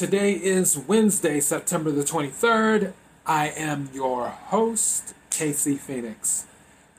Today is Wednesday, September the 23rd. I am your host, Casey Phoenix,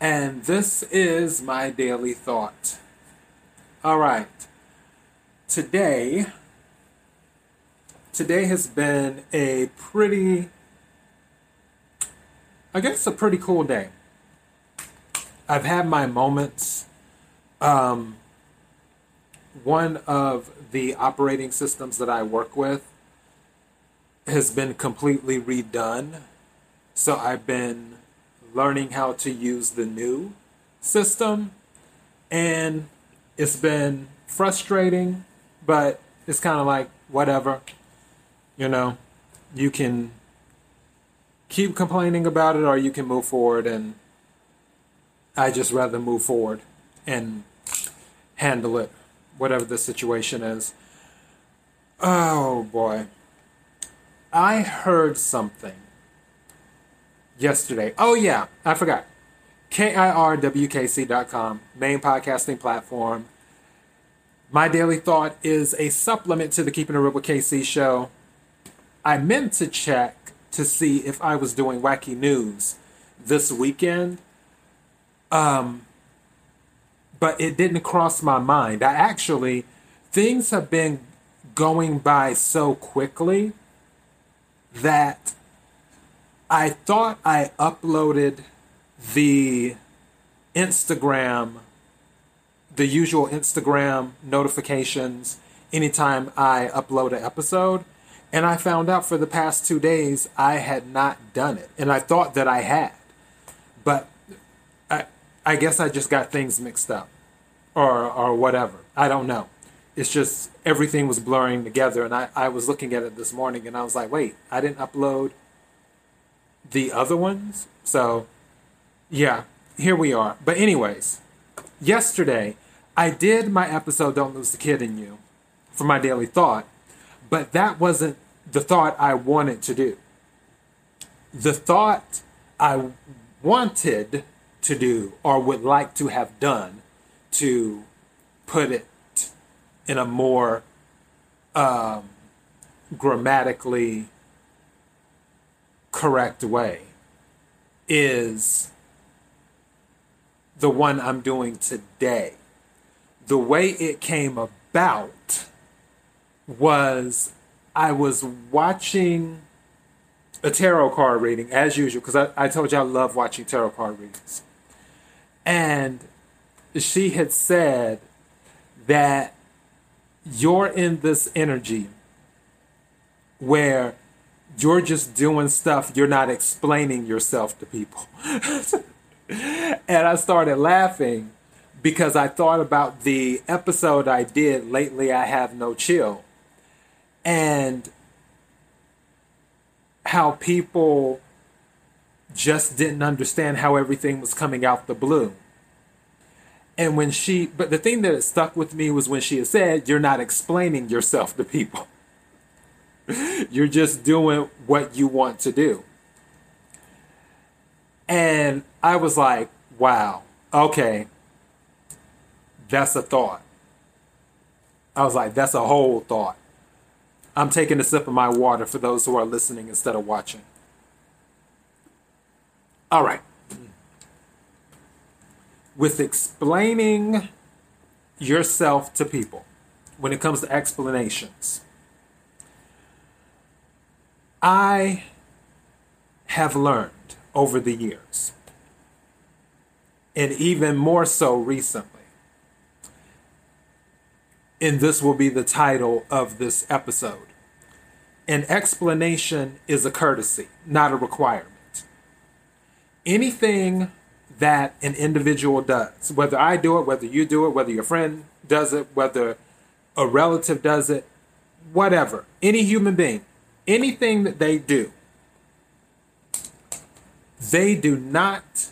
and this is my daily thought. All right. Today today has been a pretty I guess a pretty cool day. I've had my moments um one of the operating systems that I work with has been completely redone. So I've been learning how to use the new system, and it's been frustrating, but it's kind of like whatever. You know, you can keep complaining about it or you can move forward, and I just rather move forward and handle it whatever the situation is. Oh boy. I heard something yesterday. Oh yeah, I forgot. KIRWKC.com, main podcasting platform. My Daily Thought is a supplement to the Keeping Real with KC show. I meant to check to see if I was doing wacky news this weekend. Um, but it didn't cross my mind. I actually, things have been going by so quickly that I thought I uploaded the Instagram, the usual Instagram notifications anytime I upload an episode. And I found out for the past two days I had not done it. And I thought that I had. But I guess I just got things mixed up or or whatever. I don't know. It's just everything was blurring together and I, I was looking at it this morning and I was like, wait, I didn't upload the other ones? So yeah, here we are. But anyways, yesterday I did my episode Don't Lose the Kid in You for my daily thought, but that wasn't the thought I wanted to do. The thought I wanted to do or would like to have done to put it in a more um, grammatically correct way is the one I'm doing today. The way it came about was I was watching a tarot card reading as usual because I, I told you I love watching tarot card readings. And she had said that you're in this energy where you're just doing stuff, you're not explaining yourself to people. and I started laughing because I thought about the episode I did lately, I Have No Chill, and how people just didn't understand how everything was coming out the blue. And when she, but the thing that stuck with me was when she had said, You're not explaining yourself to people. You're just doing what you want to do. And I was like, Wow, okay, that's a thought. I was like, That's a whole thought. I'm taking a sip of my water for those who are listening instead of watching. All right with explaining yourself to people when it comes to explanations. I have learned over the years, and even more so recently, and this will be the title of this episode. An explanation is a courtesy, not a requirement. Anything that an individual does. Whether I do it, whether you do it, whether your friend does it, whether a relative does it, whatever. Any human being, anything that they do, they do not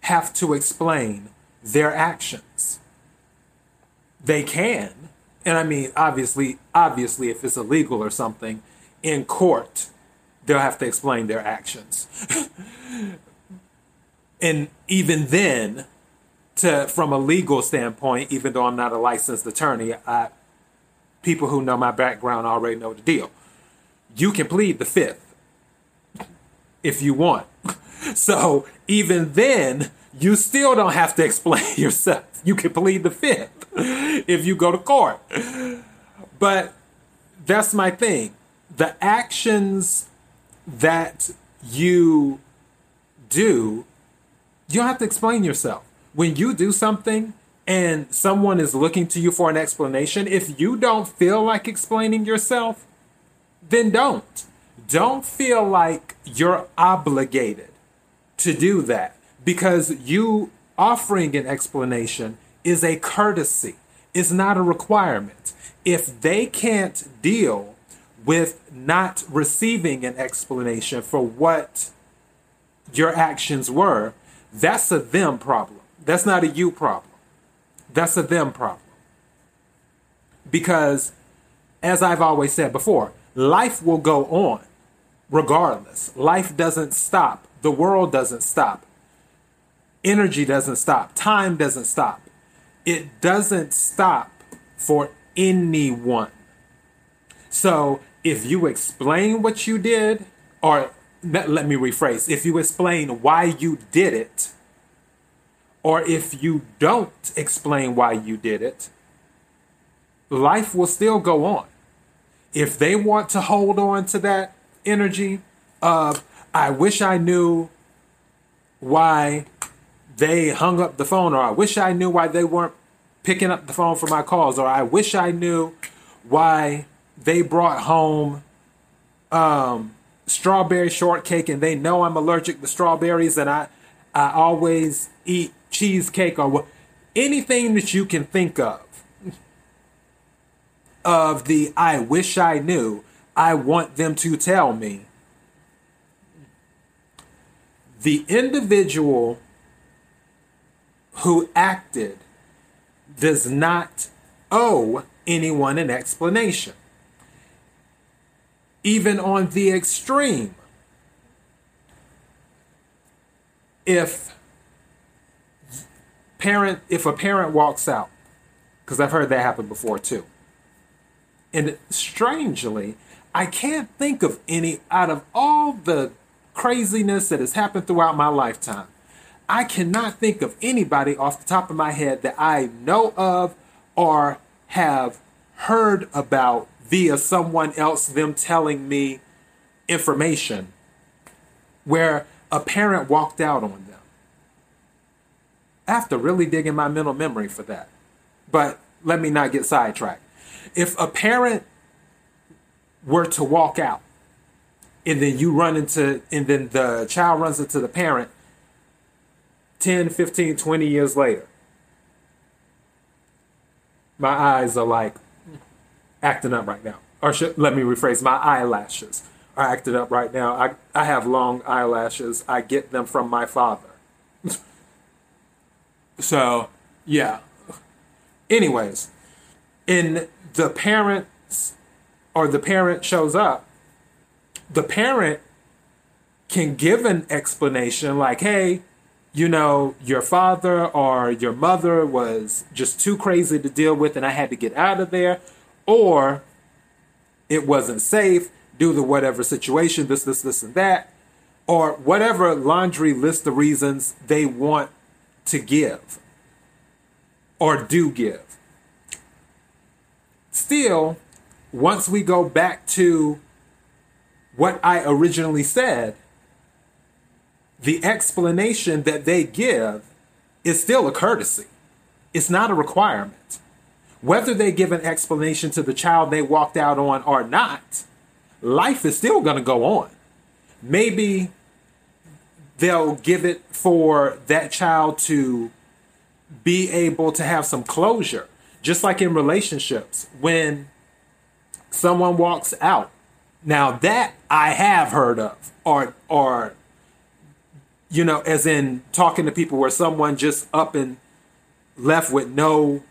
have to explain their actions. They can, and I mean obviously obviously if it's illegal or something in court, they'll have to explain their actions. and even then, to from a legal standpoint, even though I'm not a licensed attorney, I people who know my background already know the deal. You can plead the fifth if you want. So even then, you still don't have to explain yourself. You can plead the fifth if you go to court. But that's my thing. The actions that you do, you don't have to explain yourself. When you do something and someone is looking to you for an explanation, if you don't feel like explaining yourself, then don't. Don't feel like you're obligated to do that because you offering an explanation is a courtesy, it's not a requirement. If they can't deal with not receiving an explanation for what your actions were, that's a them problem. That's not a you problem. That's a them problem. Because, as I've always said before, life will go on regardless. Life doesn't stop. The world doesn't stop. Energy doesn't stop. Time doesn't stop. It doesn't stop for anyone. So if you explain what you did, or let, let me rephrase, if you explain why you did it, or if you don't explain why you did it, life will still go on. If they want to hold on to that energy of, I wish I knew why they hung up the phone, or I wish I knew why they weren't picking up the phone for my calls, or I wish I knew why they brought home um, strawberry shortcake and they know I'm allergic to strawberries and I I always eat cheesecake or anything that you can think of of the I wish I knew I want them to tell me the individual who acted does not owe anyone an explanation. Even on the extreme, if parent if a parent walks out because I've heard that happen before too. And strangely, I can't think of any out of all the craziness that has happened throughout my lifetime. I cannot think of anybody off the top of my head that I know of or have heard about via someone else, them telling me information where a parent walked out on them. I have to really dig in my mental memory for that. But let me not get sidetracked. If a parent were to walk out and then you run into, and then the child runs into the parent 10, 15, 20 years later, my eyes are like acting up right now. Or should, let me rephrase, my eyelashes are acting up right now. I, I have long eyelashes. I get them from my father. so, yeah. Anyways, in the parents or the parent shows up, the parent can give an explanation like, hey, you know, your father or your mother was just too crazy to deal with and I had to get out of there, or it wasn't safe due to whatever situation, this, this, this, and that, or whatever laundry list of reasons they want to give or do give. Still, once we go back to what I originally said, the explanation that they give is still a courtesy. It's not a requirement. Whether they give an explanation to the child they walked out on or not, life is still going to go on. Maybe they'll give it for that child to be able to have some closure. Just like in relationships, when someone walks out. Now that I have heard of, or or you know, as in talking to people where someone just up and left with no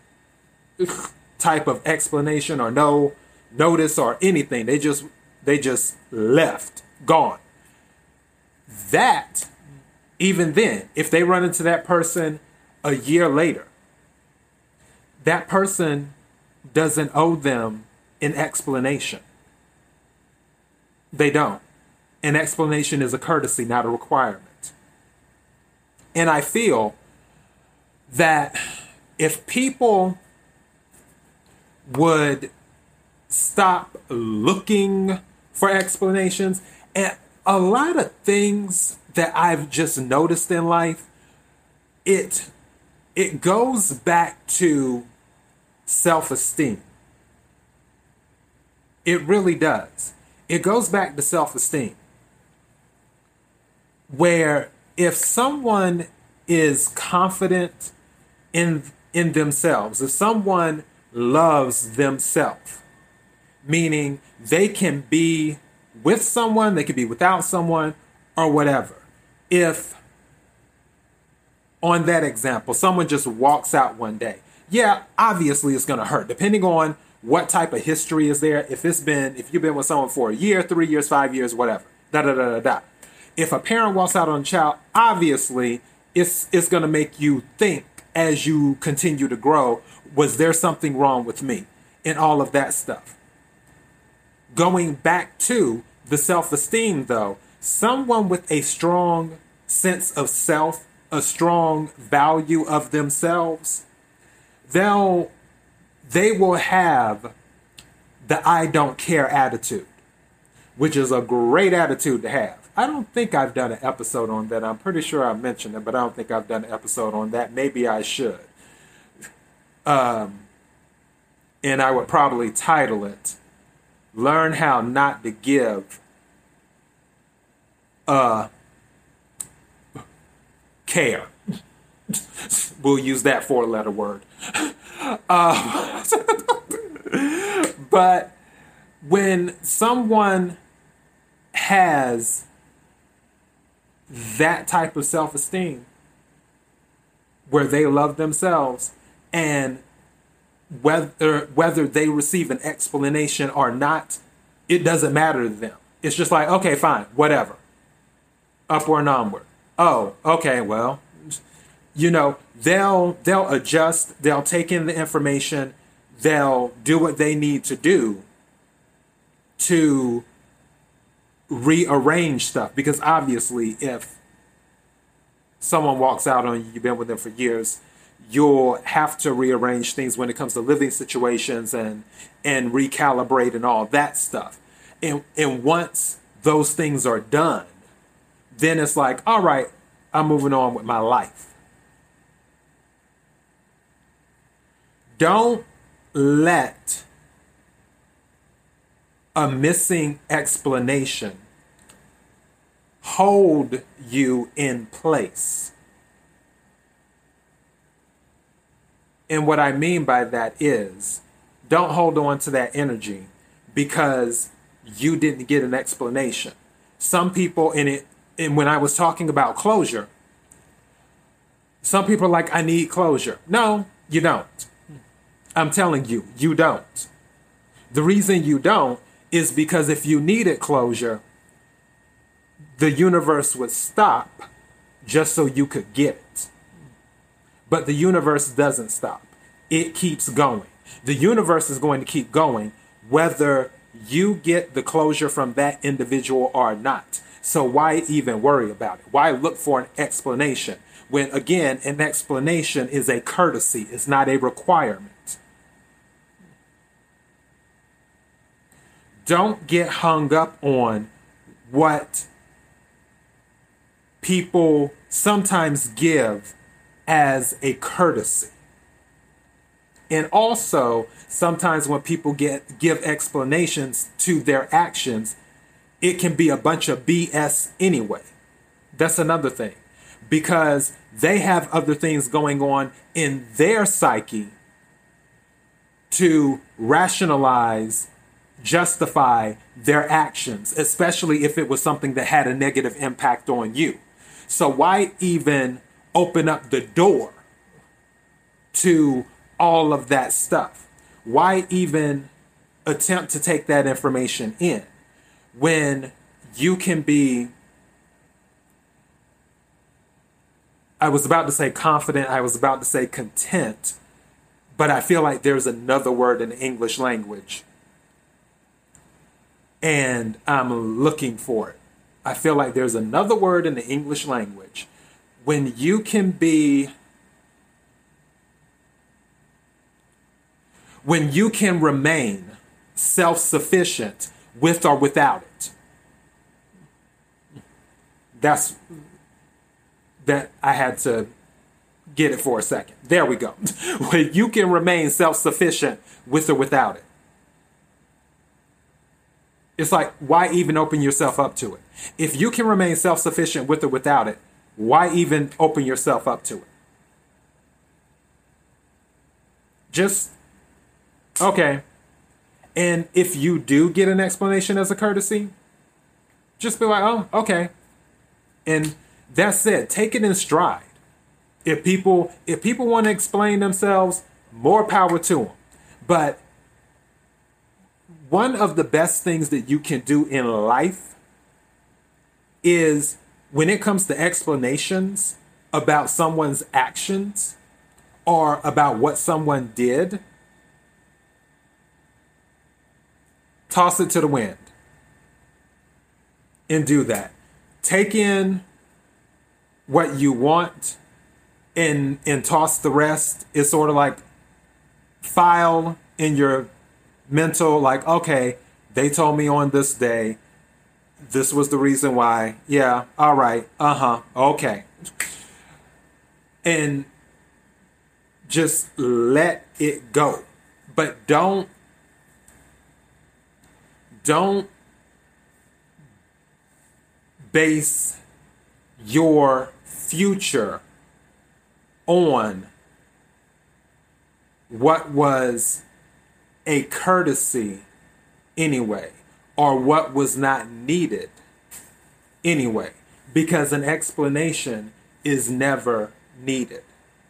type of explanation or no notice or anything. They just they just left, gone. That even then, if they run into that person a year later, that person doesn't owe them an explanation. They don't. An explanation is a courtesy, not a requirement. And I feel that if people would stop looking for explanations, and a lot of things that I've just noticed in life, it it goes back to self-esteem. It really does. It goes back to self-esteem. Where if someone is confident in in themselves, if someone loves themselves, meaning they can be with someone, they can be without someone, or whatever. If on that example, someone just walks out one day, yeah, obviously it's going to hurt, depending on what type of history is there. If it's been, if you've been with someone for a year, three years, five years, whatever, da da da da da. If a parent walks out on a child, obviously it's it's going to make you think as you continue to grow. Was there something wrong with me? And all of that stuff. Going back to the self esteem, though, someone with a strong sense of self, a strong value of themselves, they'll they will have the I don't care attitude, which is a great attitude to have. I don't think I've done an episode on that. I'm pretty sure I mentioned it, but I don't think I've done an episode on that. Maybe I should. Um, and I would probably title it Learn How Not to Give uh, Care. we'll use that four letter word. Uh, but when someone has that type of self esteem where they love themselves and whether whether they receive an explanation or not, it doesn't matter to them. It's just like, okay, fine, whatever. Upward and onward. Oh, okay, well, you know, they'll they'll adjust, they'll take in the information, they'll do what they need to do to rearrange stuff because obviously if someone walks out on you you've been with them for years you'll have to rearrange things when it comes to living situations and and recalibrate and all that stuff and and once those things are done then it's like all right i'm moving on with my life don't let a missing explanation hold you in place. And what I mean by that is don't hold on to that energy because you didn't get an explanation. Some people in it, and when I was talking about closure, some people are like, I need closure. No, you don't. I'm telling you, you don't. The reason you don't is because if you needed closure, the universe would stop just so you could get it. But the universe doesn't stop, it keeps going. The universe is going to keep going whether you get the closure from that individual or not. So why even worry about it? Why look for an explanation when, again, an explanation is a courtesy, it's not a requirement? don't get hung up on what people sometimes give as a courtesy. And also, sometimes when people get give explanations to their actions, it can be a bunch of BS anyway. That's another thing. Because they have other things going on in their psyche to rationalize justify their actions, especially if it was something that had a negative impact on you. So, why even open up the door to all of that stuff? Why even attempt to take that information in when you can be I was about to say confident, I was about to say content, but I feel like there's another word in the English language and I'm looking for it. I feel like there's another word in the English language when you can be when you can remain self-sufficient with or without it. That's that I had to get it for a second. There we go. when you can remain self-sufficient with or without it. It's like, why even open yourself up to it? If you can remain self sufficient with or without it, why even open yourself up to it? Just, okay. And if you do get an explanation as a courtesy, just be like, oh, okay. And that's it. Take it in stride. If people if people want to explain themselves, more power to them. But one of the best things that you can do in life is when it comes to explanations about someone's actions or about what someone did, toss it to the wind and do that. Take in what you want and and toss the rest. It's sort of like file in your mental, like, okay, they told me on this day, this was the reason why. Yeah, all right, uh huh, okay. And just let it go. But don't, don't base your future on what was a courtesy anyway, or what was not needed anyway, because an explanation is never needed.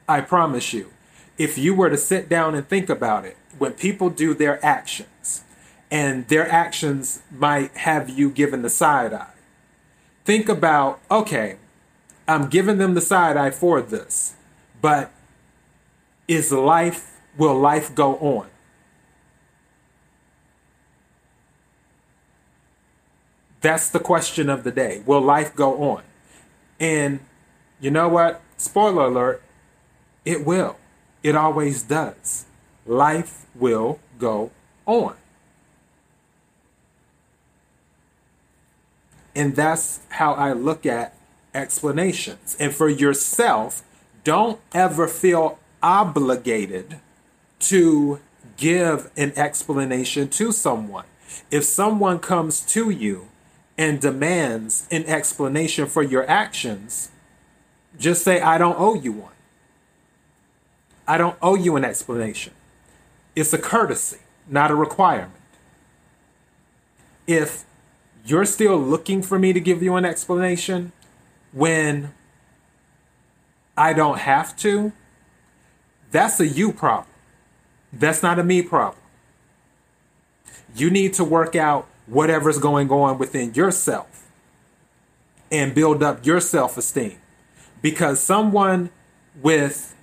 I promise you. If you were to sit down and think about it, when people do their actions, and their actions might have you given the side eye, think about okay, I'm giving them the side eye for this, but is life, will life go on? That's the question of the day. Will life go on? And you know what? Spoiler alert, it will. It always does. Life will go on. And that's how I look at explanations. And for yourself, don't ever feel obligated to give an explanation to someone. If someone comes to you and demands an explanation for your actions, just say, I don't owe you one. I don't owe you an explanation. It's a courtesy, not a requirement. If you're still looking for me to give you an explanation when I don't have to, that's a you problem. That's not a me problem. You need to work out whatever's going on within yourself and build up your self esteem. Because someone with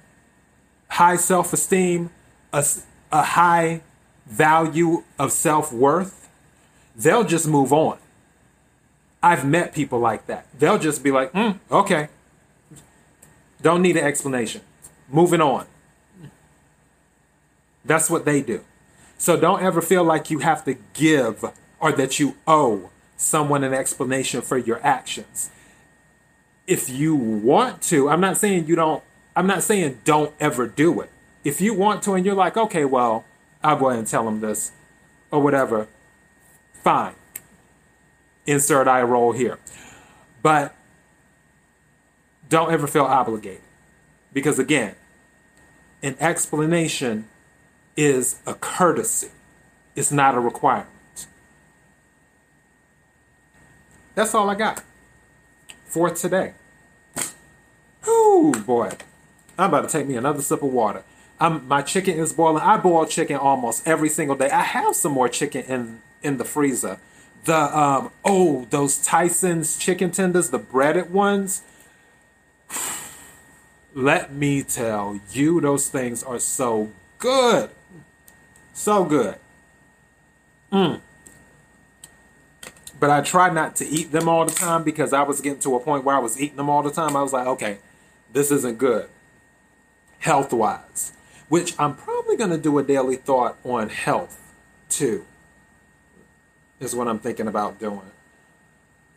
high self esteem, a, a high value of self worth, they'll just move on. I've met people like that. They'll just be like, mm, okay. Don't need an explanation. Moving on. That's what they do. So don't ever feel like you have to give or that you owe someone an explanation for your actions. If you want to, I'm not saying you don't, I'm not saying don't ever do it. If you want to and you're like, okay, well, I'll go ahead and tell them this or whatever, fine. Insert eye roll here. But don't ever feel obligated. Because again, an explanation is a courtesy, it's not a requirement. That's all I got for today. Oh boy. I'm about to take me another sip of water. I'm, my chicken is boiling. I boil chicken almost every single day. I have some more chicken in in the freezer. The um oh those Tyson's chicken tenders, the breaded ones. Let me tell you, those things are so good, so good. Mm. But I try not to eat them all the time because I was getting to a point where I was eating them all the time. I was like, okay, this isn't good health wise, which I'm probably going to do a daily thought on health too, is what I'm thinking about doing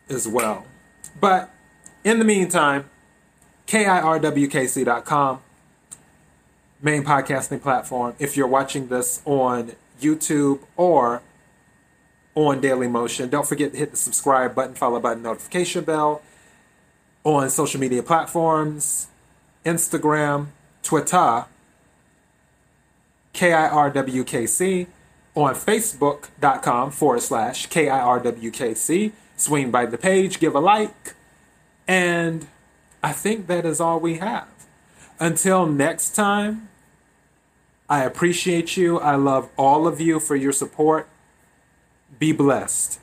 as well. But in the meantime, KIRWKC.com, main podcasting platform. If you're watching this on YouTube or on Daily Motion, don't forget to hit the subscribe button, followed by the notification bell on social media platforms Instagram, Twitter, KIRWKC, on Facebook.com forward slash KIRWKC. Swing by the page, give a like, and I think that is all we have. Until next time, I appreciate you. I love all of you for your support. Be blessed.